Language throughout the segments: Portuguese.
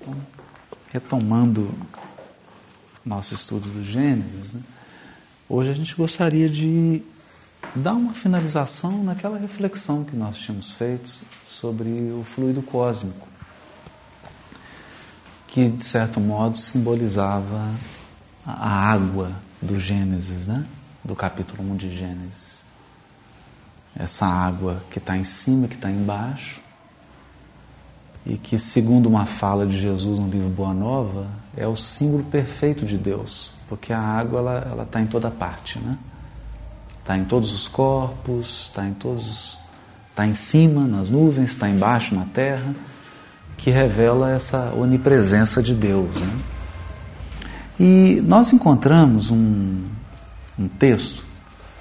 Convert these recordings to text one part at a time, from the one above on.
Então, retomando nosso estudo do Gênesis, né? hoje a gente gostaria de dar uma finalização naquela reflexão que nós tínhamos feito sobre o fluido cósmico, que de certo modo simbolizava a água do Gênesis, né? do capítulo 1 de Gênesis. Essa água que está em cima, que está embaixo, e que, segundo uma fala de Jesus no livro Boa Nova, é o símbolo perfeito de Deus, porque a água ela está em toda parte, né? Está em todos os corpos, está em todos, está em cima nas nuvens, está embaixo na terra, que revela essa onipresença de Deus. Né? E nós encontramos um, um texto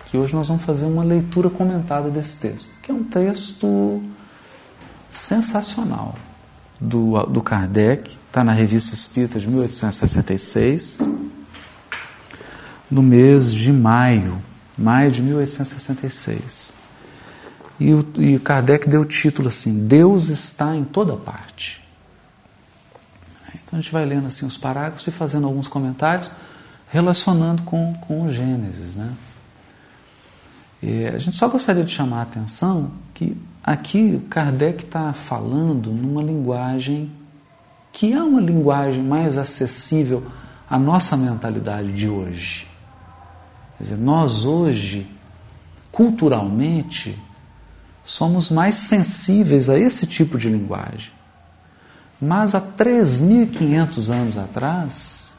que hoje nós vamos fazer uma leitura comentada desse texto, que é um texto sensacional do, do Kardec, está na Revista Espírita de 1866, no mês de maio, maio de 1866. E o, e Kardec deu o título assim: Deus está em toda parte. Então a gente vai lendo assim os parágrafos e fazendo alguns comentários relacionando com, com o Gênesis. Né? E a gente só gostaria de chamar a atenção que aqui Kardec está falando numa linguagem que é uma linguagem mais acessível à nossa mentalidade de hoje. Quer dizer, nós hoje, culturalmente, somos mais sensíveis a esse tipo de linguagem. Mas há 3.500 anos atrás,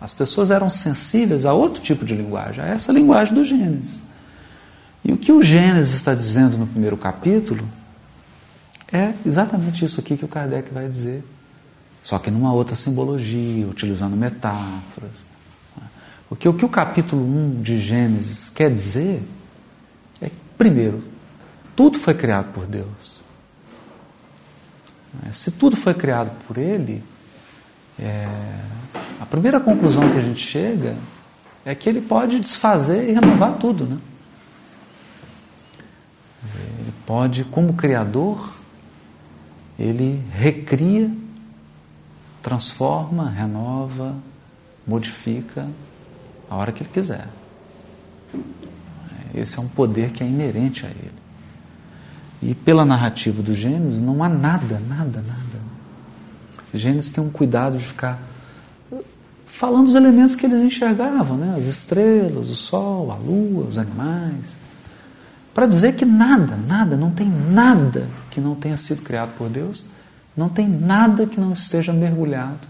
as pessoas eram sensíveis a outro tipo de linguagem, a essa linguagem do Gênesis. E o que o Gênesis está dizendo no primeiro capítulo é exatamente isso aqui que o Kardec vai dizer, só que numa outra simbologia, utilizando metáforas. Porque o que o capítulo 1 de Gênesis quer dizer é primeiro, tudo foi criado por Deus. Se tudo foi criado por Ele, é, a primeira conclusão que a gente chega é que Ele pode desfazer e renovar tudo, né? Pode, como Criador, ele recria, transforma, renova, modifica a hora que ele quiser. Esse é um poder que é inerente a ele. E pela narrativa do Gênesis não há nada, nada, nada. Gênesis tem um cuidado de ficar falando os elementos que eles enxergavam, né? as estrelas, o sol, a lua, os animais para dizer que nada, nada, não tem nada que não tenha sido criado por Deus, não tem nada que não esteja mergulhado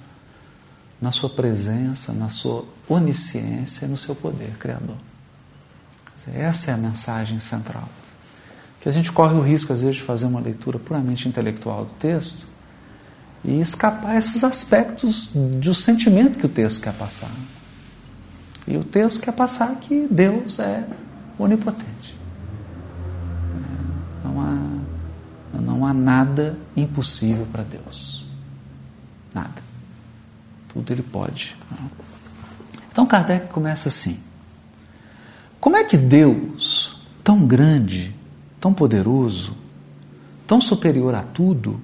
na sua presença, na sua onisciência e no seu poder criador. Essa é a mensagem central. Que a gente corre o risco, às vezes, de fazer uma leitura puramente intelectual do texto e escapar esses aspectos do sentimento que o texto quer passar. E o texto quer passar que Deus é onipotente. Não há, não há nada impossível para Deus. Nada. Tudo ele pode. Então Kardec começa assim: Como é que Deus, tão grande, tão poderoso, tão superior a tudo,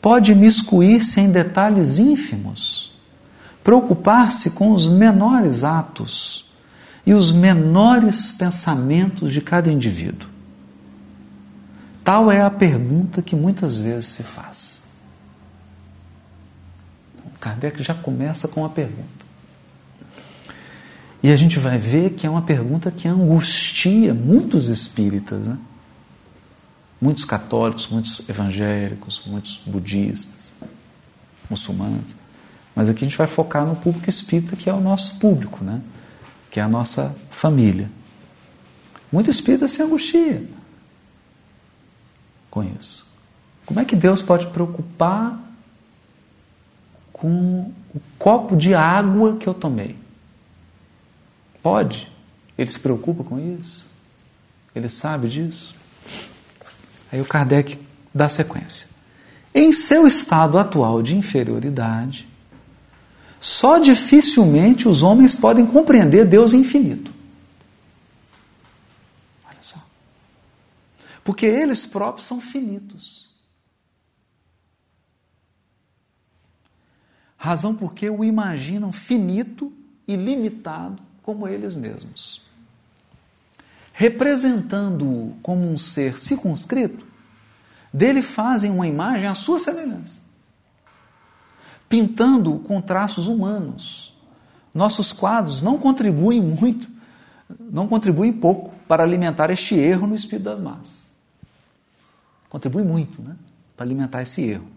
pode miscuir-se em detalhes ínfimos, preocupar-se com os menores atos e os menores pensamentos de cada indivíduo? Tal é a pergunta que muitas vezes se faz. Então, Kardec já começa com a pergunta. E a gente vai ver que é uma pergunta que angustia muitos espíritas, né? muitos católicos, muitos evangélicos, muitos budistas, muçulmanos. Mas aqui a gente vai focar no público espírita, que é o nosso público, né? que é a nossa família. Muito espírita se angustia com isso? Como é que Deus pode preocupar com o copo de água que eu tomei? Pode? Ele se preocupa com isso? Ele sabe disso? Aí o Kardec dá sequência. Em seu estado atual de inferioridade, só dificilmente os homens podem compreender Deus infinito. Porque eles próprios são finitos. razão porque o imaginam finito e limitado como eles mesmos. Representando-o como um ser circunscrito, dele fazem uma imagem à sua semelhança, pintando-o com traços humanos. Nossos quadros não contribuem muito, não contribuem pouco para alimentar este erro no espírito das massas. Contribui muito, né? Para alimentar esse erro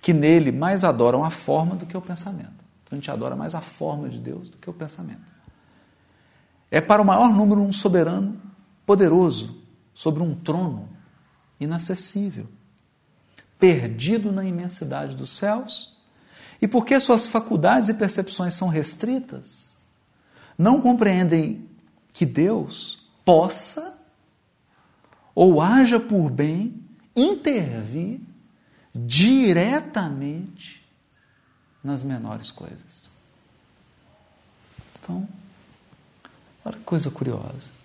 que nele mais adoram a forma do que o pensamento. Então a gente adora mais a forma de Deus do que o pensamento. É para o maior número um soberano poderoso sobre um trono inacessível, perdido na imensidade dos céus, e porque suas faculdades e percepções são restritas, não compreendem que Deus possa ou haja por bem intervir diretamente nas menores coisas. Então, olha que coisa curiosa.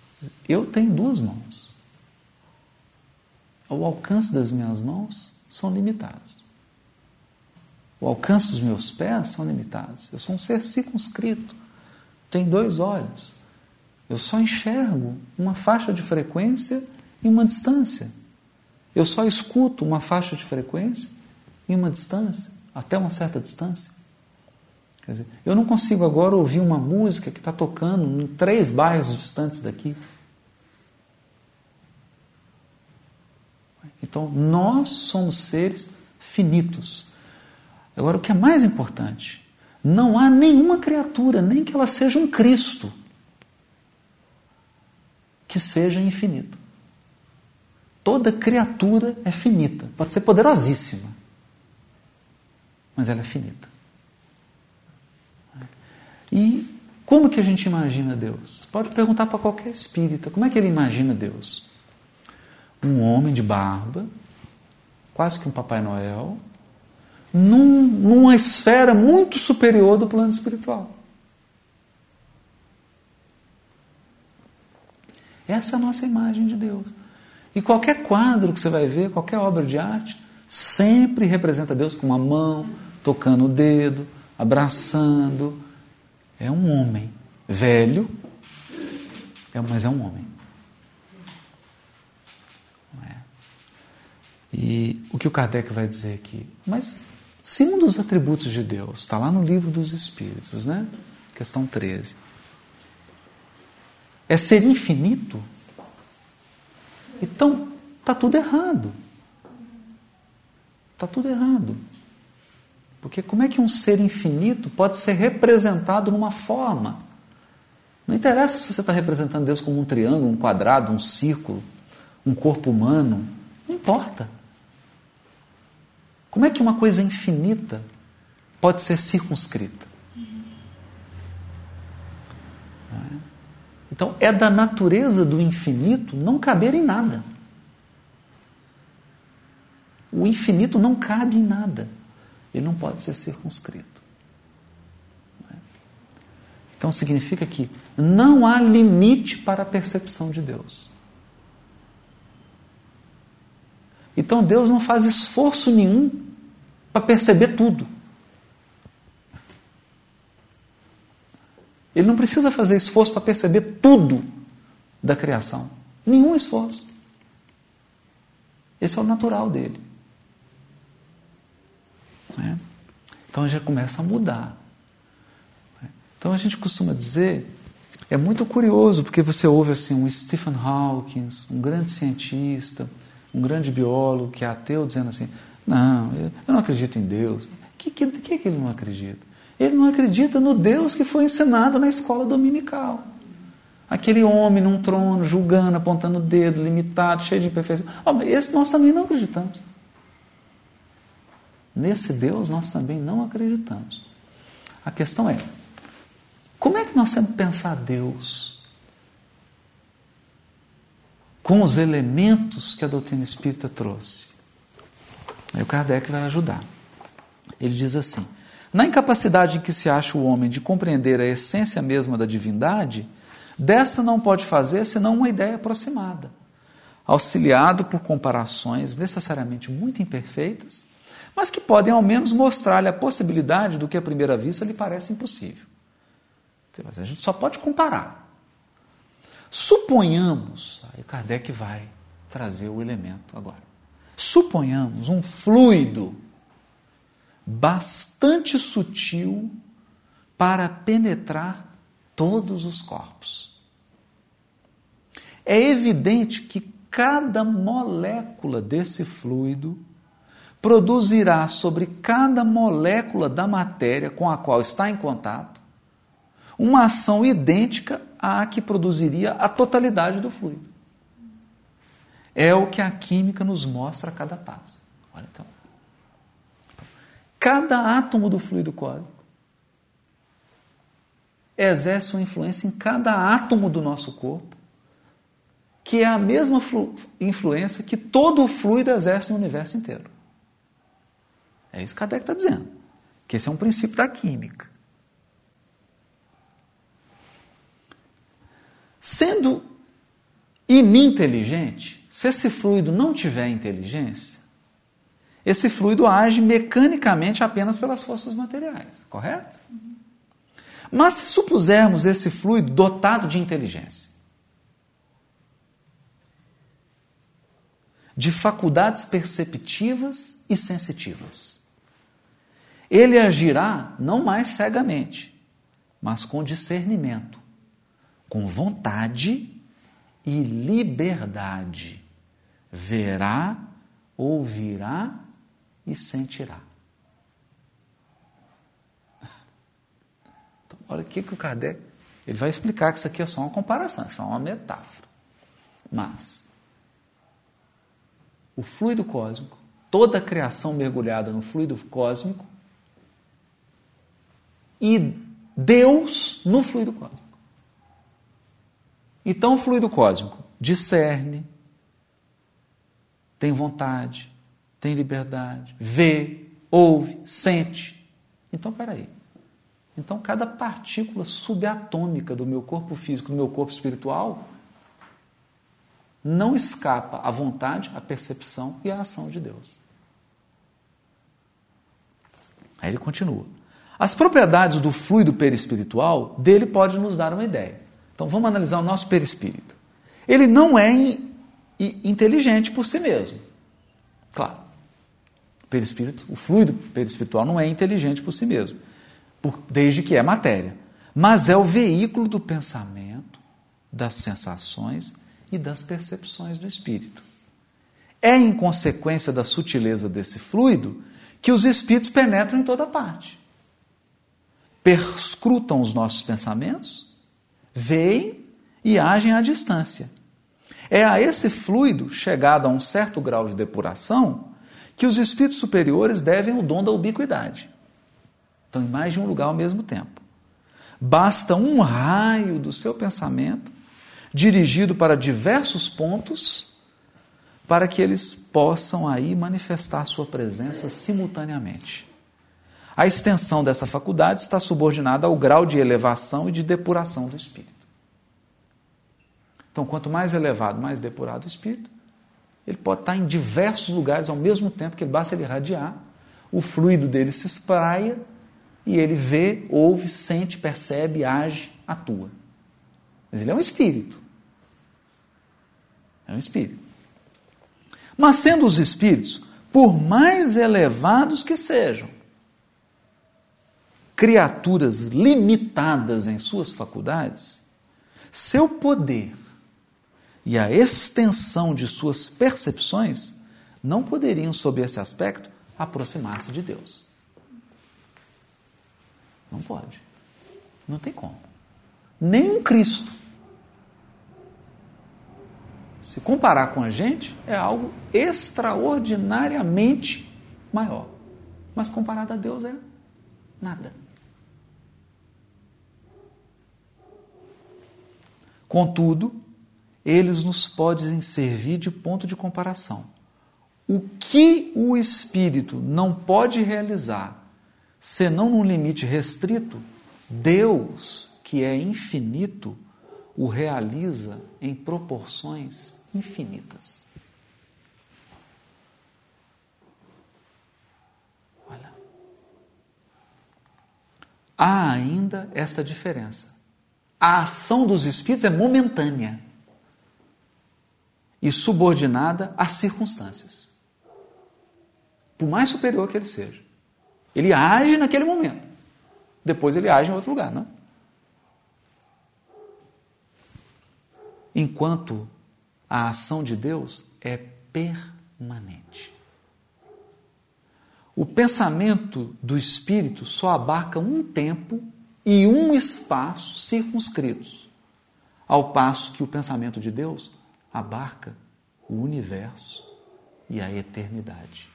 Eu tenho duas mãos. O alcance das minhas mãos são limitados. O alcance dos meus pés são limitados. Eu sou um ser circunscrito. Tenho dois olhos. Eu só enxergo uma faixa de frequência e uma distância. Eu só escuto uma faixa de frequência em uma distância, até uma certa distância. Quer dizer, eu não consigo agora ouvir uma música que está tocando em três bairros distantes daqui. Então, nós somos seres finitos. Agora, o que é mais importante, não há nenhuma criatura, nem que ela seja um Cristo, que seja infinito. Toda criatura é finita, pode ser poderosíssima, mas ela é finita. E como que a gente imagina Deus? Pode perguntar para qualquer espírita, como é que ele imagina Deus? Um homem de barba, quase que um Papai Noel, num, numa esfera muito superior do plano espiritual. Essa é a nossa imagem de Deus. E qualquer quadro que você vai ver, qualquer obra de arte, sempre representa Deus com uma mão, tocando o dedo, abraçando. É um homem velho, é, mas é um homem. É? E o que o Kardec vai dizer aqui? Mas se um dos atributos de Deus está lá no livro dos Espíritos, né? Questão 13. É ser infinito, então, está tudo errado. Está tudo errado. Porque como é que um ser infinito pode ser representado numa forma? Não interessa se você está representando Deus como um triângulo, um quadrado, um círculo, um corpo humano. Não importa. Como é que uma coisa infinita pode ser circunscrita? Então, é da natureza do infinito não caber em nada. O infinito não cabe em nada. Ele não pode ser circunscrito. Então, significa que não há limite para a percepção de Deus. Então, Deus não faz esforço nenhum para perceber tudo. Ele não precisa fazer esforço para perceber tudo da criação. Nenhum esforço. Esse é o natural dele. É? Então já começa a mudar. Então a gente costuma dizer, é muito curioso, porque você ouve assim um Stephen Hawking, um grande cientista, um grande biólogo que é ateu, dizendo assim: Não, eu não acredito em Deus. O que, que, que, que ele não acredita? Ele não acredita no Deus que foi ensinado na escola dominical. Aquele homem num trono, julgando, apontando o dedo, limitado, cheio de imperfeição. Oh, esse nós também não acreditamos. Nesse Deus nós também não acreditamos. A questão é: como é que nós temos que pensar Deus com os elementos que a doutrina espírita trouxe? Aí o Kardec vai ajudar. Ele diz assim: na incapacidade em que se acha o homem de compreender a essência mesma da divindade, desta não pode fazer senão uma ideia aproximada, auxiliado por comparações necessariamente muito imperfeitas, mas que podem ao menos mostrar-lhe a possibilidade do que à primeira vista lhe parece impossível. A gente só pode comparar. Suponhamos, aí Kardec vai trazer o elemento agora. Suponhamos um fluido bastante sutil para penetrar todos os corpos. É evidente que cada molécula desse fluido produzirá sobre cada molécula da matéria com a qual está em contato uma ação idêntica à que produziria a totalidade do fluido. É o que a química nos mostra a cada passo. Olha então. Cada átomo do fluido cósmico exerce uma influência em cada átomo do nosso corpo, que é a mesma influência que todo o fluido exerce no universo inteiro. É isso que Kardec está dizendo. Que esse é um princípio da química. Sendo ininteligente, se esse fluido não tiver inteligência, esse fluido age mecanicamente apenas pelas forças materiais, correto? Mas se supusermos esse fluido dotado de inteligência, de faculdades perceptivas e sensitivas, ele agirá não mais cegamente, mas com discernimento, com vontade e liberdade. Verá, ouvirá e sentirá. Então, olha o que, que o Kardec ele vai explicar que isso aqui é só uma comparação, isso é uma metáfora. Mas o fluido cósmico, toda a criação mergulhada no fluido cósmico, e Deus no fluido cósmico. Então, o fluido cósmico discerne, tem vontade, tem liberdade, vê, ouve, sente. Então, peraí. Então, cada partícula subatômica do meu corpo físico, do meu corpo espiritual, não escapa à vontade, à percepção e à ação de Deus. Aí ele continua. As propriedades do fluido perispiritual dele pode nos dar uma ideia. Então vamos analisar o nosso perispírito. Ele não é in, in, inteligente por si mesmo. Claro. Perispírito, o fluido perispiritual não é inteligente por si mesmo, por, desde que é matéria. Mas é o veículo do pensamento, das sensações e das percepções do espírito. É em consequência da sutileza desse fluido que os espíritos penetram em toda parte perscrutam os nossos pensamentos, veem e agem à distância. É a esse fluido, chegado a um certo grau de depuração, que os espíritos superiores devem o dom da ubiquidade. Estão em mais de um lugar ao mesmo tempo. Basta um raio do seu pensamento, dirigido para diversos pontos, para que eles possam aí manifestar sua presença simultaneamente. A extensão dessa faculdade está subordinada ao grau de elevação e de depuração do espírito. Então, quanto mais elevado, mais depurado o espírito, ele pode estar em diversos lugares ao mesmo tempo, que basta ele irradiar, o fluido dele se espraia e ele vê, ouve, sente, percebe, age, atua. Mas ele é um espírito. É um espírito. Mas sendo os espíritos, por mais elevados que sejam, criaturas limitadas em suas faculdades, seu poder e a extensão de suas percepções não poderiam, sob esse aspecto, aproximar-se de Deus. Não pode. Não tem como. Nem um Cristo. Se comparar com a gente, é algo extraordinariamente maior. Mas comparado a Deus é nada. Contudo, eles nos podem servir de ponto de comparação. O que o espírito não pode realizar, senão num limite restrito, Deus, que é infinito, o realiza em proporções infinitas. Há ainda esta diferença. A ação dos espíritos é momentânea e subordinada às circunstâncias. Por mais superior que ele seja. Ele age naquele momento. Depois ele age em outro lugar, não? Enquanto a ação de Deus é permanente. O pensamento do espírito só abarca um tempo e um espaço circunscritos, ao passo que o pensamento de Deus abarca o universo e a eternidade.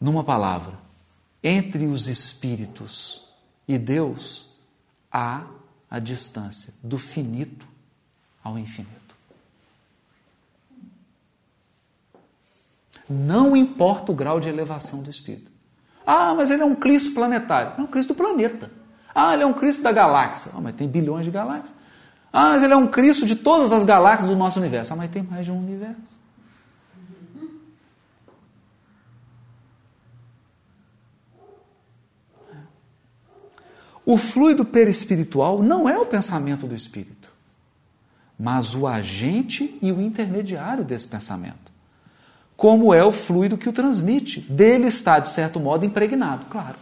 Numa palavra, entre os espíritos e Deus há a distância do finito ao infinito. Não importa o grau de elevação do espírito. Ah, mas ele é um Cristo planetário. É um Cristo do planeta. Ah, ele é um Cristo da galáxia. Ah, mas tem bilhões de galáxias. Ah, mas ele é um Cristo de todas as galáxias do nosso universo. Ah, mas tem mais de um universo. O fluido perispiritual não é o pensamento do espírito, mas o agente e o intermediário desse pensamento como é o fluido que o transmite. Dele está, de certo modo, impregnado, claro.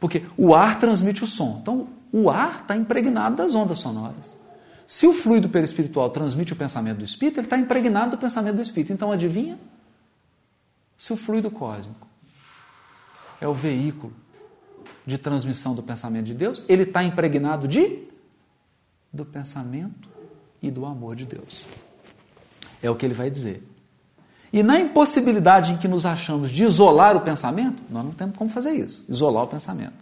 Porque o ar transmite o som. Então, o ar está impregnado das ondas sonoras. Se o fluido perispiritual transmite o pensamento do espírito, ele está impregnado do pensamento do espírito. Então, adivinha? Se o fluido cósmico é o veículo de transmissão do pensamento de Deus, ele está impregnado de do pensamento e do amor de Deus. É o que ele vai dizer. E na impossibilidade em que nos achamos de isolar o pensamento, nós não temos como fazer isso, isolar o pensamento.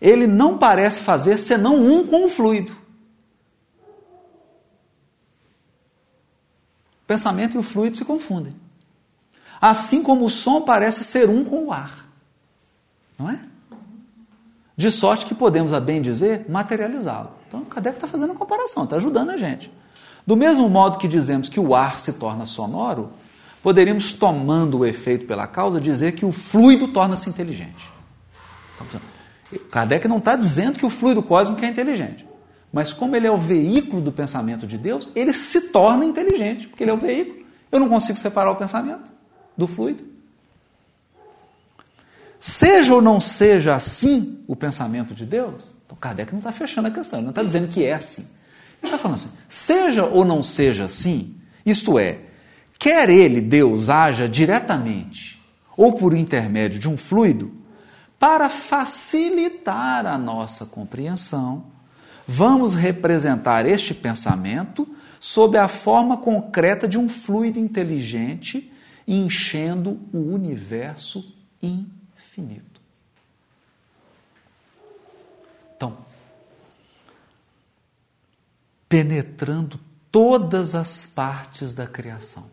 Ele não parece fazer senão um com o fluido. O pensamento e o fluido se confundem. Assim como o som parece ser um com o ar. Não é? De sorte que podemos, a bem dizer, materializá-lo. Então, o Kardec está fazendo a comparação, está ajudando a gente. Do mesmo modo que dizemos que o ar se torna sonoro, poderíamos, tomando o efeito pela causa, dizer que o fluido torna-se inteligente. Kardec não está dizendo que o fluido cósmico é inteligente. Mas como ele é o veículo do pensamento de Deus, ele se torna inteligente, porque ele é o veículo. Eu não consigo separar o pensamento do fluido. Seja ou não seja assim o pensamento de Deus, então Kardec não está fechando a questão, ele não está dizendo que é assim. Ele está falando assim: seja ou não seja assim, isto é, quer ele, Deus, haja diretamente ou por intermédio de um fluido, para facilitar a nossa compreensão, vamos representar este pensamento sob a forma concreta de um fluido inteligente enchendo o universo infinito. penetrando todas as partes da criação.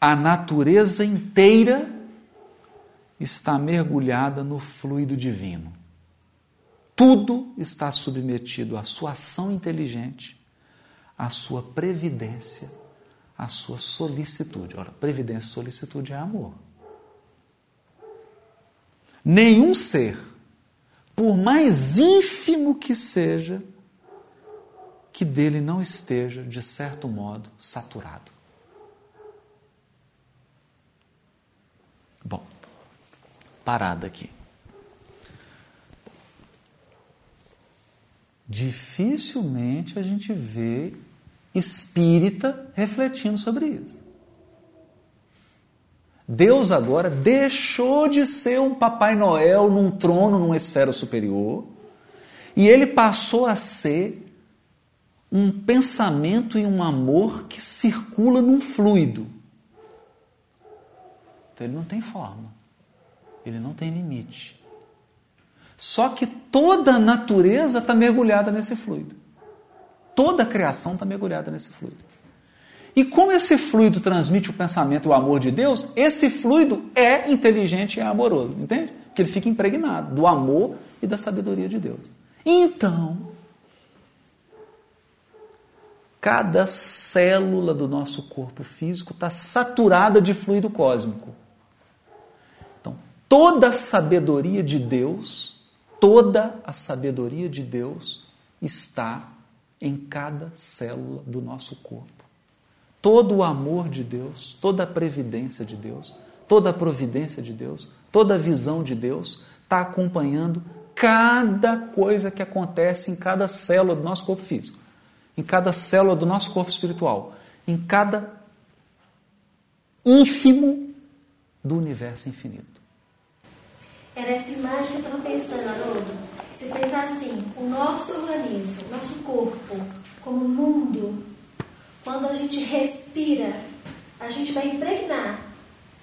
A natureza inteira está mergulhada no fluido divino. Tudo está submetido à sua ação inteligente, à sua previdência, à sua solicitude. Ora, previdência e solicitude é amor. Nenhum ser, por mais ínfimo que seja, que dele não esteja, de certo modo, saturado. Parada aqui. Dificilmente a gente vê espírita refletindo sobre isso. Deus agora deixou de ser um Papai Noel num trono, numa esfera superior, e ele passou a ser um pensamento e um amor que circula num fluido. Então ele não tem forma, ele não tem limite. Só que toda a natureza está mergulhada nesse fluido. Toda a criação está mergulhada nesse fluido. E como esse fluido transmite o pensamento e o amor de Deus, esse fluido é inteligente e é amoroso, entende? Porque ele fica impregnado do amor e da sabedoria de Deus. Então, Cada célula do nosso corpo físico está saturada de fluido cósmico. Toda a sabedoria de Deus, toda a sabedoria de Deus está em cada célula do nosso corpo. Todo o amor de Deus, toda a previdência de Deus, toda a providência de Deus, toda a visão de Deus está acompanhando cada coisa que acontece em cada célula do nosso corpo físico, em cada célula do nosso corpo espiritual, em cada ínfimo do universo infinito. Era essa imagem que eu estava pensando, Haroldo. Você pensar assim, o nosso organismo, o nosso corpo, como mundo, quando a gente respira, a gente vai impregnar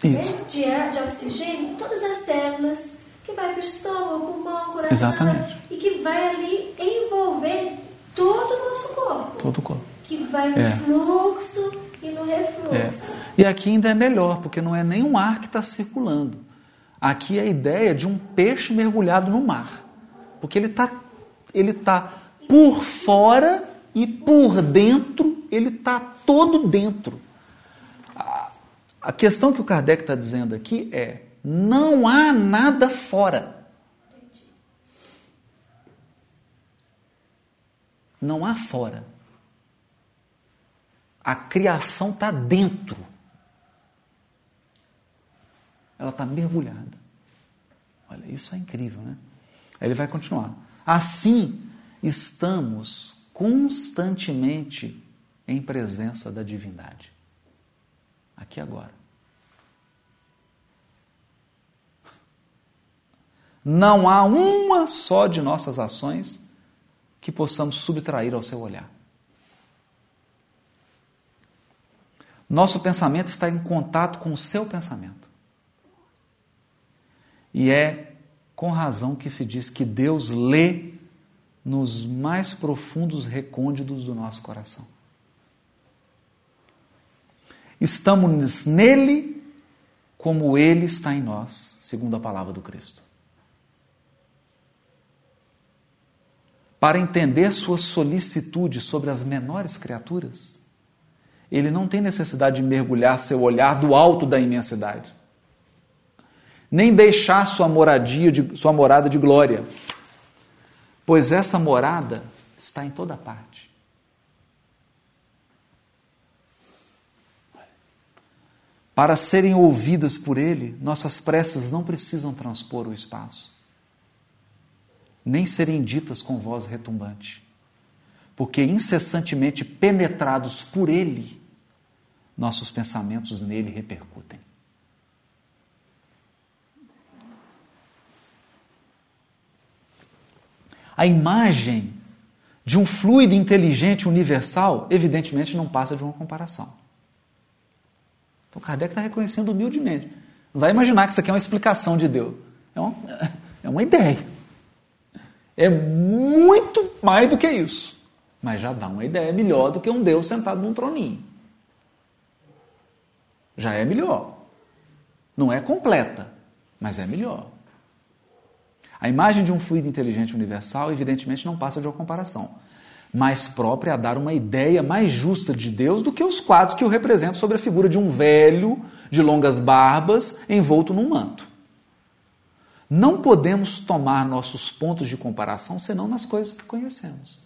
né, de, de oxigênio todas as células, que vai para o estômago, pulmão, coração. Exatamente. E que vai ali envolver todo o nosso corpo. Todo o corpo. Que vai no É. fluxo e no refluxo. É. E aqui ainda é melhor, porque não é nem um ar que está circulando. Aqui é a ideia de um peixe mergulhado no mar. Porque ele está ele tá por fora e por dentro, ele está todo dentro. A, a questão que o Kardec está dizendo aqui é: não há nada fora. Não há fora. A criação está dentro. Ela está mergulhada. Olha, isso é incrível, né? Aí ele vai continuar. Assim, estamos constantemente em presença da divindade. Aqui agora. Não há uma só de nossas ações que possamos subtrair ao seu olhar. Nosso pensamento está em contato com o seu pensamento. E é com razão que se diz que Deus lê nos mais profundos recônditos do nosso coração. Estamos nele como ele está em nós, segundo a palavra do Cristo. Para entender sua solicitude sobre as menores criaturas, ele não tem necessidade de mergulhar seu olhar do alto da imensidade, nem deixar sua moradia de, sua morada de glória, pois essa morada está em toda parte. Para serem ouvidas por ele, nossas preces não precisam transpor o espaço, nem serem ditas com voz retumbante, porque incessantemente penetrados por ele, nossos pensamentos nele repercutem. A imagem de um fluido inteligente universal, evidentemente, não passa de uma comparação. Então Kardec está reconhecendo humildemente. Não vai imaginar que isso aqui é uma explicação de Deus. É uma, é uma ideia. É muito mais do que isso. Mas já dá uma ideia melhor do que um Deus sentado num troninho. Já é melhor. Não é completa, mas é melhor. A imagem de um fluido inteligente universal, evidentemente, não passa de uma comparação, mais própria a dar uma ideia mais justa de Deus do que os quadros que o representam sobre a figura de um velho de longas barbas envolto num manto. Não podemos tomar nossos pontos de comparação senão nas coisas que conhecemos.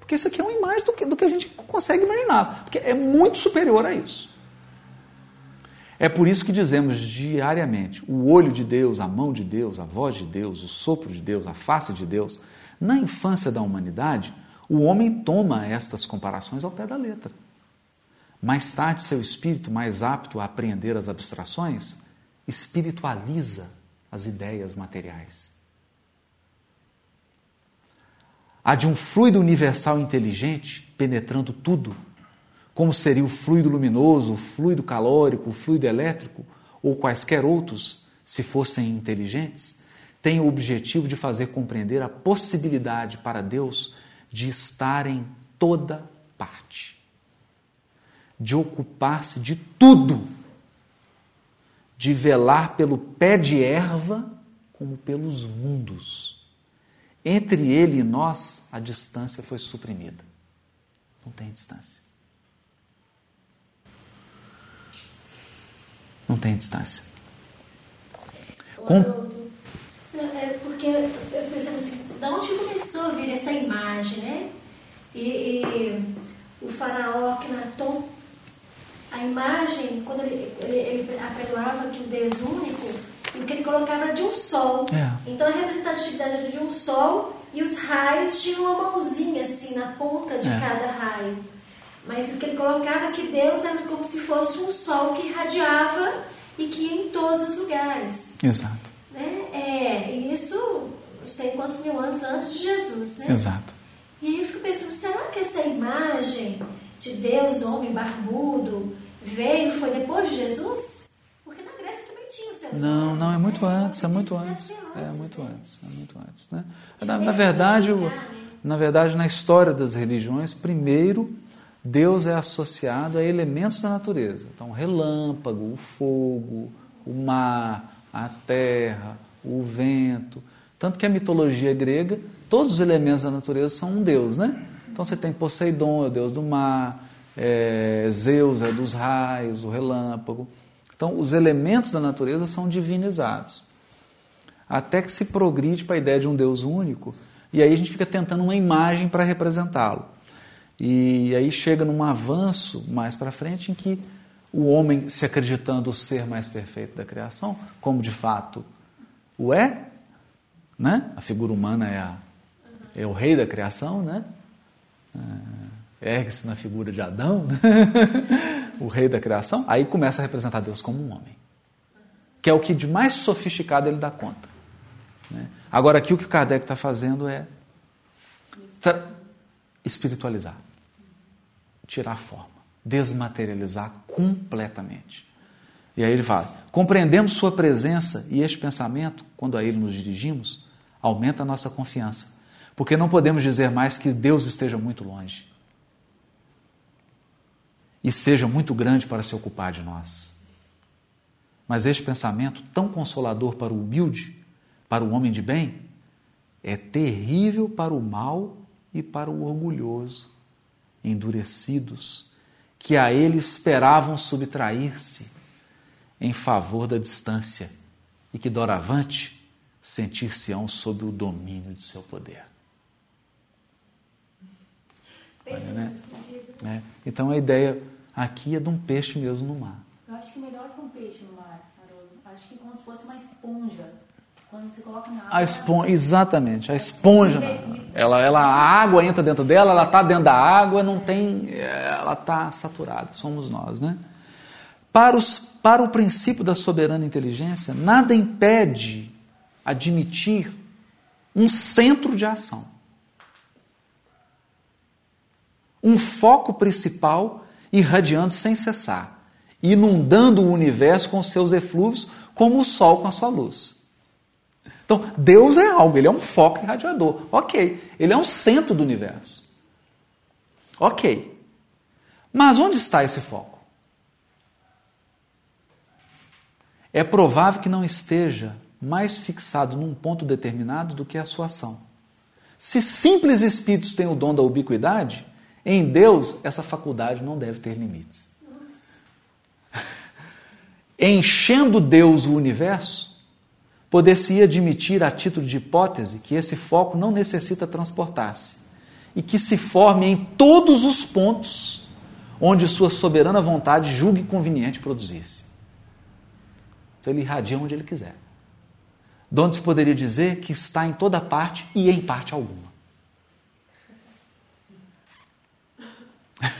Porque isso aqui é uma imagem do que, do que a gente consegue imaginar, porque é muito superior a isso. É por isso que dizemos diariamente: o olho de Deus, a mão de Deus, a voz de Deus, o sopro de Deus, a face de Deus. Na infância da humanidade, o homem toma estas comparações ao pé da letra. Mais tarde, seu espírito, mais apto a apreender as abstrações, espiritualiza as ideias materiais. Há de um fluido universal inteligente penetrando tudo como seria o fluido luminoso, o fluido calórico, o fluido elétrico ou quaisquer outros, se fossem inteligentes, tem o objetivo de fazer compreender a possibilidade para Deus de estar em toda parte, de ocupar-se de tudo, de velar pelo pé de erva como pelos mundos. Entre ele e nós, a distância foi suprimida. Não tem distância. Não tem distância. Com... É porque eu pensando assim, da onde começou a vir essa imagem, né? E, e o faraó Akhenaton, a imagem, quando ele, ele, ele apregoava que o Deus único, o que ele colocava de um sol. É. Então a representatividade era de um sol e os raios tinham uma mãozinha assim na ponta de É. cada raio. Mas o que ele colocava é que Deus era como se fosse um sol que irradiava e que ia em todos os lugares. Exato, Né? É, e isso, não sei quantos mil anos antes de Jesus, né? exato. E aí eu fico pensando, será que essa imagem de Deus, homem barbudo, veio, foi depois de Jesus? Porque na Grécia também tinha os seus Não, homens, não, é muito né? antes, é muito antes. ser É antes, muito né? antes, é muito antes. Né? Na, na verdade, o- né? na verdade, na história das religiões, primeiro Deus é associado a elementos da natureza. Então, relâmpago, o fogo, o mar, a terra, o vento. Tanto que a mitologia grega, todos os elementos da natureza são um deus, né? Então você tem Poseidon, é o deus do mar, é, Zeus é dos raios, o relâmpago. Então, os elementos da natureza são divinizados. Até que se progride para a ideia de um Deus único, e aí a gente fica tentando uma imagem para representá-lo. E aí chega num avanço mais para frente em que o homem, se acreditando o ser mais perfeito da criação, como de fato o é, né? a figura humana é, a, é o rei da criação, né? É, ergue-se na figura de Adão, né? o rei da criação, aí começa a representar Deus como um homem, que é o que de mais sofisticado ele dá conta. né? Agora, aqui o que o Kardec está fazendo é espiritualizar, tirar a forma, desmaterializar completamente. E aí ele fala: compreendemos Sua presença e este pensamento, quando a Ele nos dirigimos, aumenta a nossa confiança, porque não podemos dizer mais que Deus esteja muito longe e seja muito grande para se ocupar de nós. Mas este pensamento, tão consolador para o humilde, para o homem de bem, é terrível para o mal e para o orgulhoso, endurecidos, que a ele esperavam subtrair-se em favor da distância e que doravante sentir-se-ão sob o domínio de seu poder. Olha, né? né? Então a ideia aqui é de um peixe mesmo no mar. Eu acho que melhor que um peixe no mar, Haroldo. Acho que como se fosse uma esponja. Quando você coloca na água. A esponja, exatamente, a esponja. Ela, ela, a água entra dentro dela, ela está dentro da água, não tem, ela está saturada. Somos nós, né? Para, os, para o princípio da soberana inteligência, nada impede admitir um centro de ação, um foco principal irradiando sem cessar, inundando o universo com seus eflúvios, como o sol com a sua luz. Então, Deus é algo, ele é um foco irradiador. Ok, ele é um centro do universo. Ok. Mas onde está esse foco? É provável que não esteja mais fixado num ponto determinado do que a sua ação. Se simples espíritos têm o dom da ubiquidade, em Deus essa faculdade não deve ter limites. Enchendo Deus o universo, poder-se admitir a título de hipótese que esse foco não necessita transportar-se e que se forme em todos os pontos onde sua soberana vontade julgue conveniente produzir-se. Então ele irradia onde ele quiser. De onde se poderia dizer que está em toda parte e em parte alguma.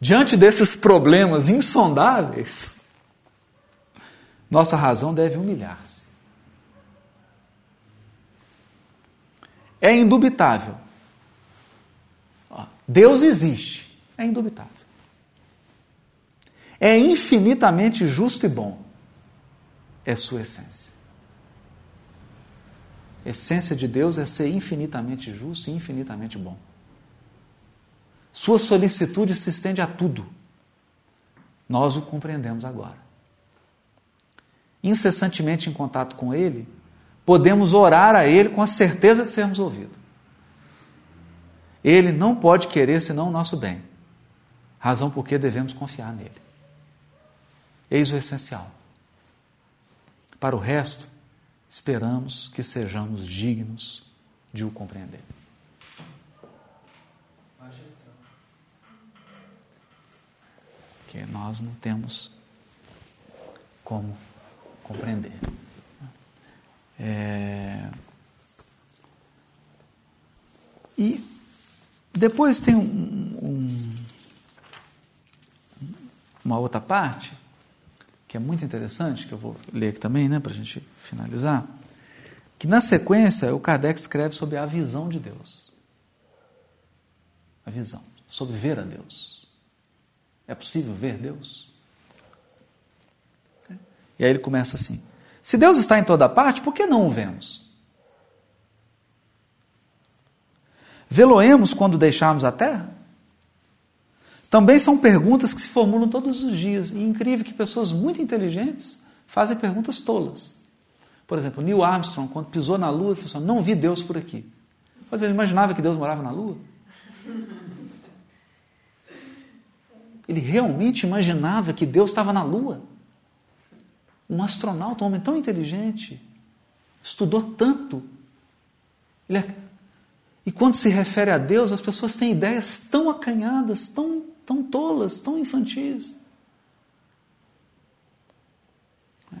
Diante desses problemas insondáveis, nossa razão deve humilhar-se. É indubitável. Deus existe. É indubitável. É infinitamente justo e bom. É sua essência. Essência de Deus é ser infinitamente justo e infinitamente bom. Sua solicitude se estende a tudo. Nós o compreendemos agora. Incessantemente em contato com Ele, podemos orar a Ele com a certeza de sermos ouvidos. Ele não pode querer senão o nosso bem, razão por que devemos confiar nele. Eis o essencial. Para o resto, esperamos que sejamos dignos de o compreender. Que nós não temos como compreender. É... E depois tem um, um, uma outra parte que é muito interessante, que eu vou ler aqui também, né, para a gente finalizar, que na sequência o Kardec escreve sobre a visão de Deus. A visão, sobre ver a Deus. É possível ver Deus? E aí ele começa assim: se Deus está em toda parte, por que não o vemos? Vê-lo-emos quando deixarmos a terra? Também são perguntas que se formulam todos os dias. E é incrível que pessoas muito inteligentes fazem perguntas tolas. Por exemplo, Neil Armstrong, quando pisou na Lua, falou assim, não vi Deus por aqui. Mas ele imaginava que Deus morava na Lua? Ele realmente imaginava que Deus estava na Lua? Um astronauta, um homem tão inteligente, estudou tanto. É... E quando se refere a Deus, as pessoas têm ideias tão acanhadas, tão tão tolas, tão infantis. É.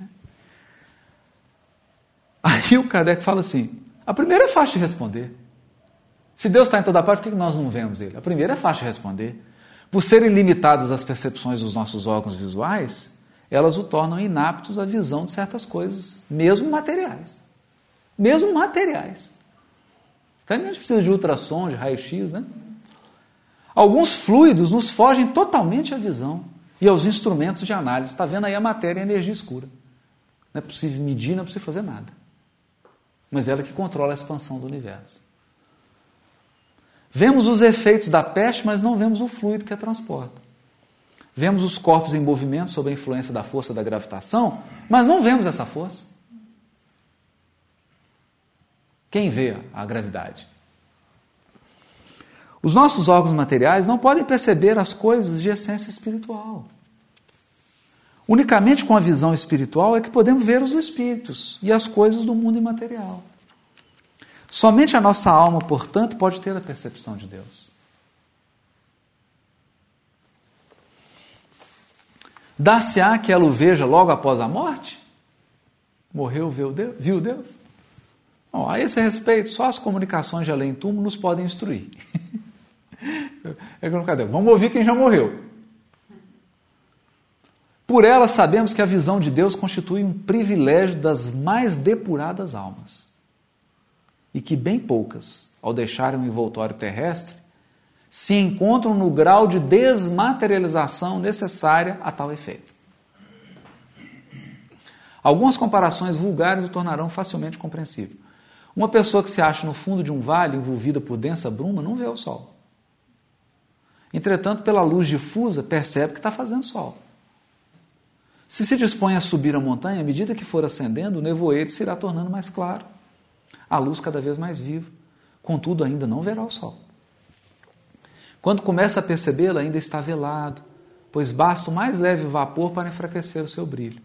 Aí o Kardec fala assim: a primeira é fácil de responder. Se Deus está em toda parte, por que nós não vemos Ele? A primeira é fácil de responder. Por serem limitadas as percepções dos nossos órgãos visuais, elas o tornam inaptos à visão de certas coisas, mesmo materiais. Mesmo materiais. Então, a gente precisa de ultrassom, de raio-x, né? Alguns fluidos nos fogem totalmente à visão e aos instrumentos de análise. Está vendo aí a matéria e a energia escura. Não é possível medir, não é possível fazer nada. Mas ela que controla a expansão do universo. Vemos os efeitos da peste, mas não vemos o fluido que a transporta. Vemos os corpos em movimento sob a influência da força da gravitação, mas não vemos essa força. Quem vê a gravidade? Os nossos órgãos materiais não podem perceber as coisas de essência espiritual. Unicamente com a visão espiritual é que podemos ver os espíritos e as coisas do mundo imaterial. Somente a nossa alma, portanto, pode ter a percepção de Deus. Dar-se-á que ela o veja logo após a morte? Morreu, viu Deus? Viu Deus? Bom, a esse respeito, só as comunicações de além-túmulo nos podem instruir. É? Vamos ouvir quem já morreu. Por ela sabemos que a visão de Deus constitui um privilégio das mais depuradas almas. E que bem poucas, ao deixarem o envoltório terrestre, se encontram no grau de desmaterialização necessária a tal efeito. Algumas comparações vulgares o tornarão facilmente compreensível. Uma pessoa que se acha no fundo de um vale envolvida por densa bruma não vê o sol. Entretanto, pela luz difusa, percebe que está fazendo sol. Se se dispõe a subir a montanha, à medida que for ascendendo, o nevoeiro se irá tornando mais claro, a luz cada vez mais viva. Contudo, ainda não verá o sol. Quando começa a percebê-lo, ainda está velado, pois basta o mais leve vapor para enfraquecer o seu brilho.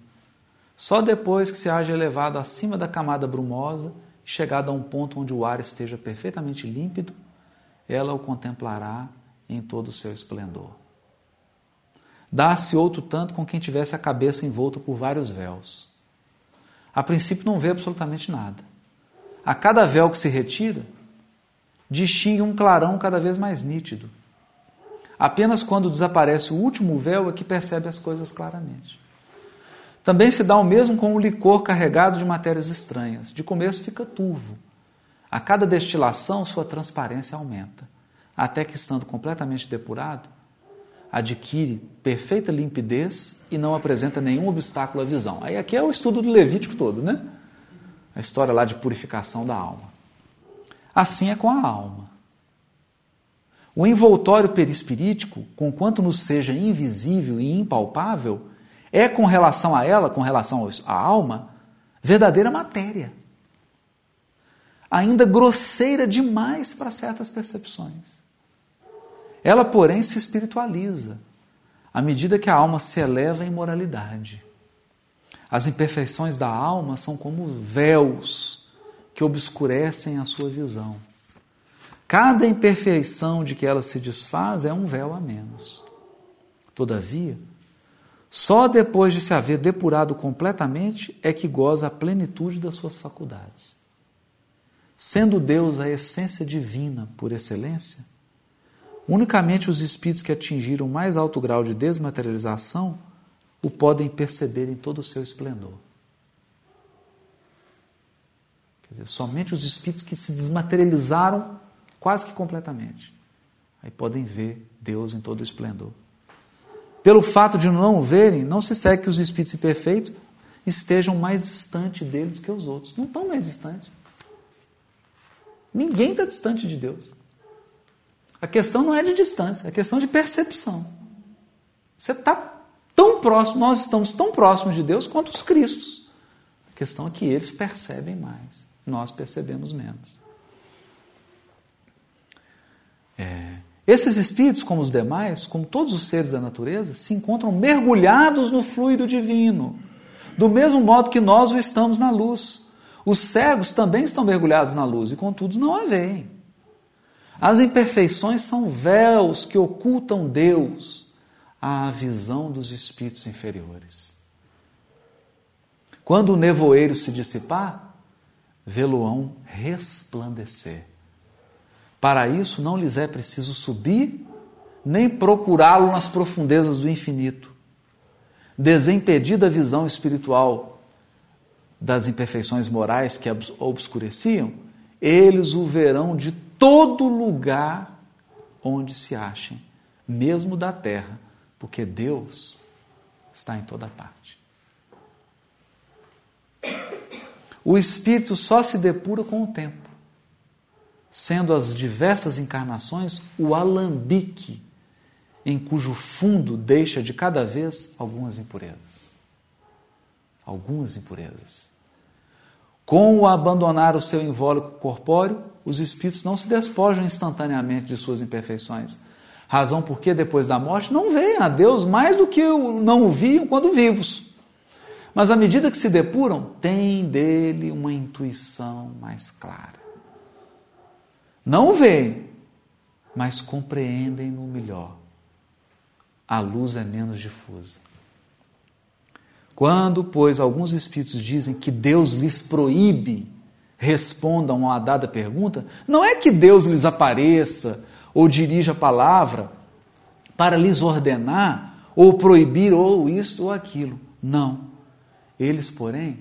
Só depois que se haja elevado acima da camada brumosa e chegado a um ponto onde o ar esteja perfeitamente límpido, ela o contemplará em todo o seu esplendor. Dá-se outro tanto com quem tivesse a cabeça envolta por vários véus. A princípio não vê absolutamente nada. A cada véu que se retira, distingue um clarão cada vez mais nítido. Apenas quando desaparece o último véu é que percebe as coisas claramente. Também se dá o mesmo com o licor carregado de matérias estranhas. De começo fica turvo. A cada destilação, sua transparência aumenta até que, estando completamente depurado, adquire perfeita limpidez e não apresenta nenhum obstáculo à visão. Aí aqui é o estudo do Levítico todo, né? A história lá de purificação da alma. Assim é com a alma. O envoltório perispirítico, conquanto nos seja invisível e impalpável, é com relação a ela, com relação à alma, verdadeira matéria. Ainda grosseira demais para certas percepções. Ela, porém, se espiritualiza à medida que a alma se eleva em moralidade. As imperfeições da alma são como véus que obscurecem a sua visão. Cada imperfeição de que ela se desfaz é um véu a menos. Todavia, só depois de se haver depurado completamente é que goza a plenitude das suas faculdades. Sendo Deus a essência divina por excelência, unicamente os espíritos que atingiram o mais alto grau de desmaterialização o podem perceber em todo o seu esplendor. Quer dizer, somente os espíritos que se desmaterializaram quase que completamente, aí podem ver Deus em todo o esplendor. Pelo fato de não o verem, não se segue que os espíritos imperfeitos estejam mais distantes deles que os outros. Não estão mais distantes. Ninguém está distante de Deus. A questão não é de distância, é questão de percepção. Você está tão próximo, nós estamos tão próximos de Deus quanto os Cristos. A questão é que eles percebem mais, nós percebemos menos. É. Esses espíritos, como os demais, como todos os seres da natureza, se encontram mergulhados no fluido divino, do mesmo modo que nós o estamos na luz. Os cegos também estão mergulhados na luz e, contudo, não a veem. As imperfeições são véus que ocultam Deus à visão dos espíritos inferiores. Quando o nevoeiro se dissipar, vê-lo-ão resplandecer. Para isso, não lhes é preciso subir, nem procurá-lo nas profundezas do infinito. Desimpedida a visão espiritual das imperfeições morais que obscureciam, eles o verão de todo lugar onde se achem, mesmo da terra, porque Deus está em toda parte. O espírito só se depura com o tempo sendo as diversas encarnações o alambique em cujo fundo deixa de cada vez algumas impurezas. Algumas impurezas. Com o abandonar o seu invólucro corpóreo, os espíritos não se despojam instantaneamente de suas imperfeições. Razão porque depois da morte não veem a Deus mais do que não o viam quando vivos. Mas à medida que se depuram, têm dele uma intuição mais clara. Não veem, mas compreendem-no melhor. A luz é menos difusa. Quando, pois, alguns espíritos dizem que Deus lhes proíbe respondam a dada pergunta, não é que Deus lhes apareça ou dirija a palavra para lhes ordenar ou proibir ou isto ou aquilo. Não. Eles, porém,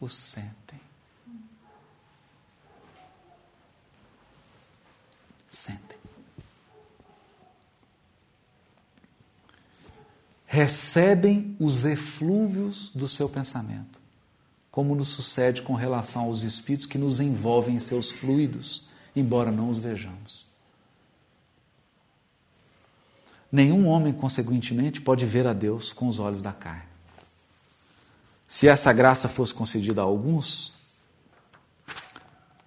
o sentem. Recebem os eflúvios do seu pensamento, como nos sucede com relação aos espíritos que nos envolvem em seus fluidos, embora não os vejamos. Nenhum homem, consequentemente, pode ver a Deus com os olhos da carne. Se essa graça fosse concedida a alguns,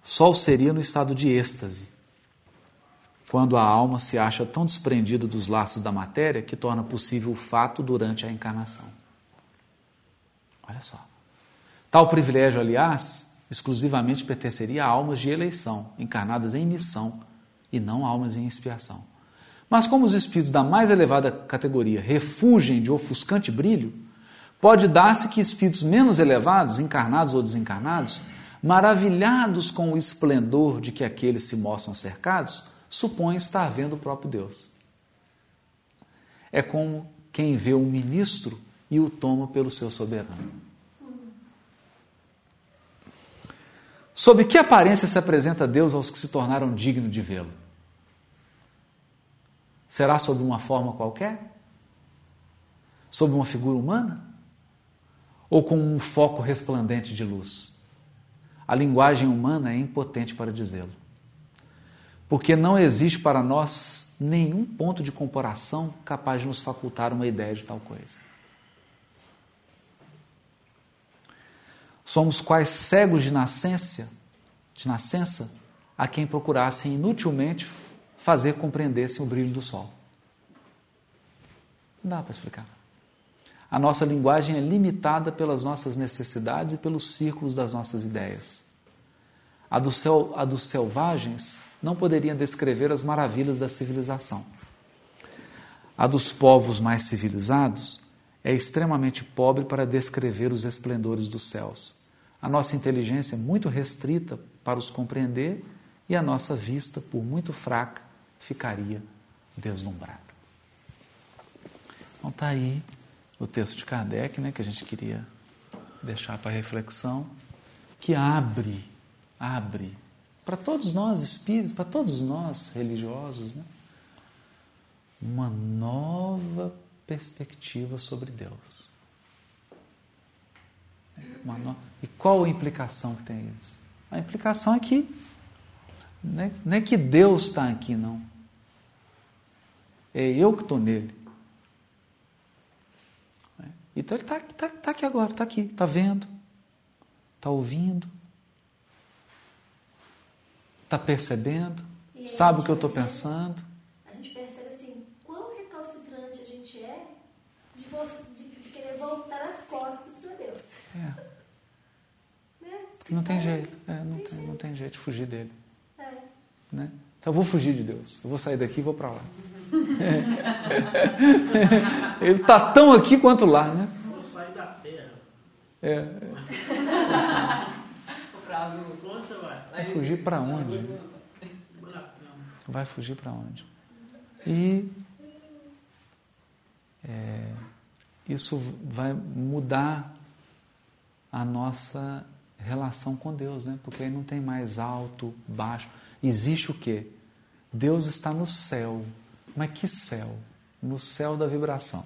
só seria no estado de êxtase quando a alma se acha tão desprendida dos laços da matéria que torna possível o fato durante a encarnação. Olha só. Tal privilégio, aliás, exclusivamente pertenceria a almas de eleição, encarnadas em missão, e não almas em expiação. Mas como os espíritos da mais elevada categoria refugem de ofuscante brilho, pode dar-se que espíritos menos elevados, encarnados ou desencarnados, maravilhados com o esplendor de que aqueles se mostram cercados, supõe estar vendo o próprio Deus. É como quem vê um ministro e o toma pelo seu soberano. Sob que aparência se apresenta Deus aos que se tornaram dignos de vê-lo? Será sob uma forma qualquer? Sob uma figura humana? Ou com um foco resplandente de luz? A linguagem humana é impotente para dizê-lo porque não existe para nós nenhum ponto de comparação capaz de nos facultar uma ideia de tal coisa. Somos quais cegos de nascença, de nascença, a quem procurassem inutilmente fazer compreender-se o brilho do sol. Não dá para explicar. A nossa linguagem é limitada pelas nossas necessidades e pelos círculos das nossas ideias. A, do a dos selvagens não poderia descrever as maravilhas da civilização. A dos povos mais civilizados é extremamente pobre para descrever os esplendores dos céus. A nossa inteligência é muito restrita para os compreender e a nossa vista, por muito fraca, ficaria deslumbrada. Então está aí o texto de Kardec, né, que a gente queria deixar para reflexão, que abre, abre para todos nós espíritos, para todos nós religiosos, né, uma nova perspectiva sobre Deus. No... E qual a implicação que tem isso? A implicação é que não é, que Deus está aqui, não. É eu que estou nele. Então ele está tá, tá aqui agora, está aqui, está vendo, está ouvindo, está percebendo, sabe o que eu estou pensando. A gente percebe assim, quão recalcitrante a gente é de, de, de querer voltar as costas para Deus. É. Né? Não tem jeito, é, não, tem, tem jeito. não tem jeito de fugir dele. É. Né? Então eu vou fugir de Deus, eu vou sair daqui e vou para lá. Ele está tão aqui quanto lá, né? Vou sair da terra. É. é. Vai fugir para onde? Vai fugir para onde? E é, isso vai mudar a nossa relação com Deus, né? Porque aí não tem mais alto, baixo. Existe o quê? Deus está no céu. Mas que céu? No céu da vibração.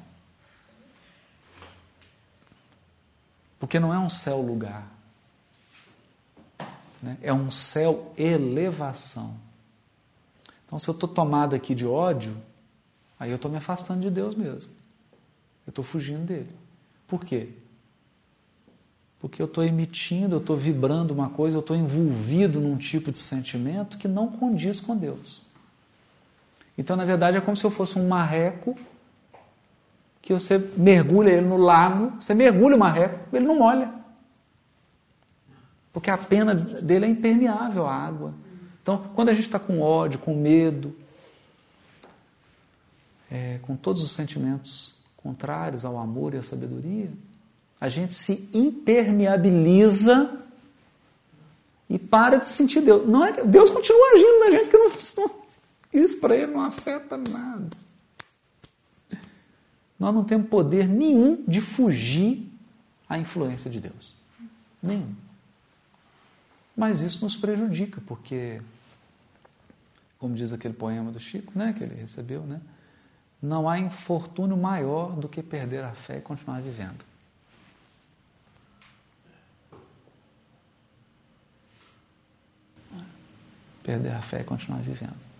Porque não é um céu lugar. Né? É um céu elevação. Então, se eu estou tomado aqui de ódio, aí eu estou me afastando de Deus mesmo. Eu estou fugindo dele. Por quê? Porque eu estou emitindo, eu estou vibrando uma coisa, eu estou envolvido num tipo de sentimento que não condiz com Deus. Então, na verdade, é como se eu fosse um marreco que você mergulha ele no lago, você mergulha o marreco, ele não molha. Porque a pena dele é impermeável à água. Então, quando a gente está com ódio, com medo, é, com todos os sentimentos contrários ao amor e à sabedoria, a gente se impermeabiliza e para de sentir Deus. Não é, Deus continua agindo na gente que não isso para ele não afeta nada. Nós não temos poder nenhum de fugir à influência de Deus. Nenhum. Mas isso nos prejudica, porque, como diz aquele poema do Chico, né, que ele recebeu, né, não há infortúnio maior do que perder a fé e continuar vivendo. Perder a fé e continuar vivendo.